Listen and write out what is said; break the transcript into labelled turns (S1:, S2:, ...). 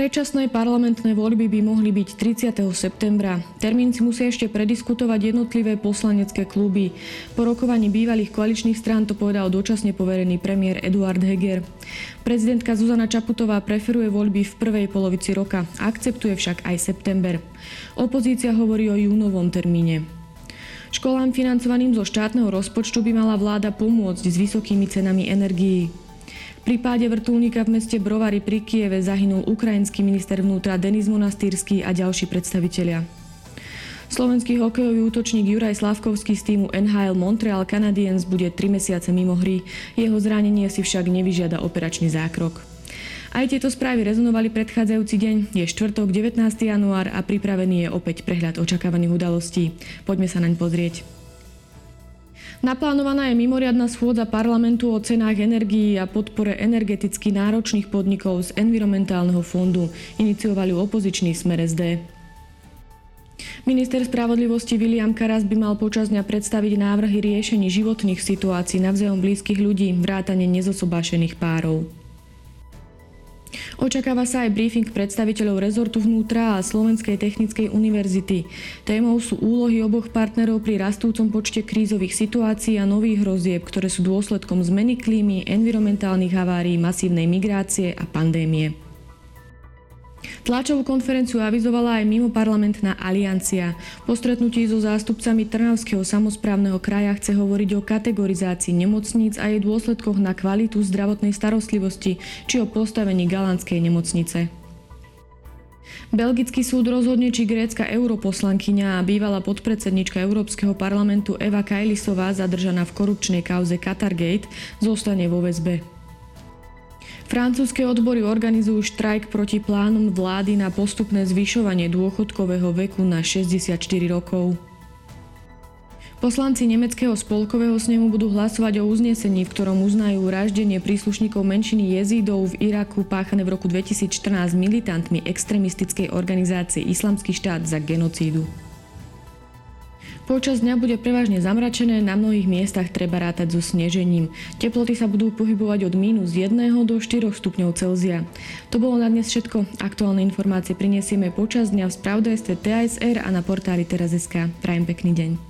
S1: Predčasné parlamentné voľby by mohli byť 30. septembra. Termín si musia ešte prediskutovať jednotlivé poslanecké kluby. Po rokovaní bývalých koaličných strán to povedal dočasne poverený premiér Eduard Heger. Prezidentka Zuzana Čaputová preferuje voľby v prvej polovici roka, akceptuje však aj september. Opozícia hovorí o júnovom termíne. Školám financovaným zo štátneho rozpočtu by mala vláda pomôcť s vysokými cenami energií. Pri páde vrtulníka v meste Brovary pri Kieve zahynul ukrajinský minister vnútra Denis Monastýrsky a ďalší predstavitelia. Slovenský hokejový útočník Juraj Slavkovský z týmu NHL Montreal Canadiens bude 3 mesiace mimo hry. Jeho zranenie si však nevyžiada operačný zákrok. Aj tieto správy rezonovali predchádzajúci deň. Je štvrtok, 19. január a pripravený je opäť prehľad očakávaných udalostí. Poďme sa naň pozrieť. Naplánovaná je mimoriadná schôdza parlamentu o cenách energií a podpore energeticky náročných podnikov z environmentálneho fondu. Iniciovali opozičný smer SD. Minister spravodlivosti William Karas by mal počas dňa predstaviť návrhy riešení životných situácií navzájom blízkych ľudí, vrátane nezosobášených párov. Očakáva sa aj briefing predstaviteľov rezortu vnútra a Slovenskej technickej univerzity. Témou sú úlohy oboch partnerov pri rastúcom počte krízových situácií a nových hrozieb, ktoré sú dôsledkom zmeny klímy, environmentálnych havárií, masívnej migrácie a pandémie. Tlačovú konferenciu avizovala aj mimoparlamentná aliancia. Po stretnutí so zástupcami Trnavského samozprávneho kraja chce hovoriť o kategorizácii nemocníc a jej dôsledkoch na kvalitu zdravotnej starostlivosti či o postavení Galánskej nemocnice. Belgický súd rozhodne, či grécka europoslankyňa a bývalá podpredsednička Európskeho parlamentu Eva Kajlisová, zadržaná v korupčnej kauze Qatargate, zostane vo väzbe. Francúzske odbory organizujú štrajk proti plánom vlády na postupné zvyšovanie dôchodkového veku na 64 rokov. Poslanci nemeckého spolkového snemu budú hlasovať o uznesení, v ktorom uznajú vraždenie príslušníkov menšiny jezídov v Iraku páchané v roku 2014 militantmi extremistickej organizácie Islamský štát za genocídu. Počas dňa bude prevažne zamračené, na mnohých miestach treba rátať so snežením. Teploty sa budú pohybovať od minus 1 do 4 stupňov Celzia. To bolo na dnes všetko. Aktuálne informácie prinesieme počas dňa v spravodajstve TASR a na portáli teraz.sk. Prajem pekný deň.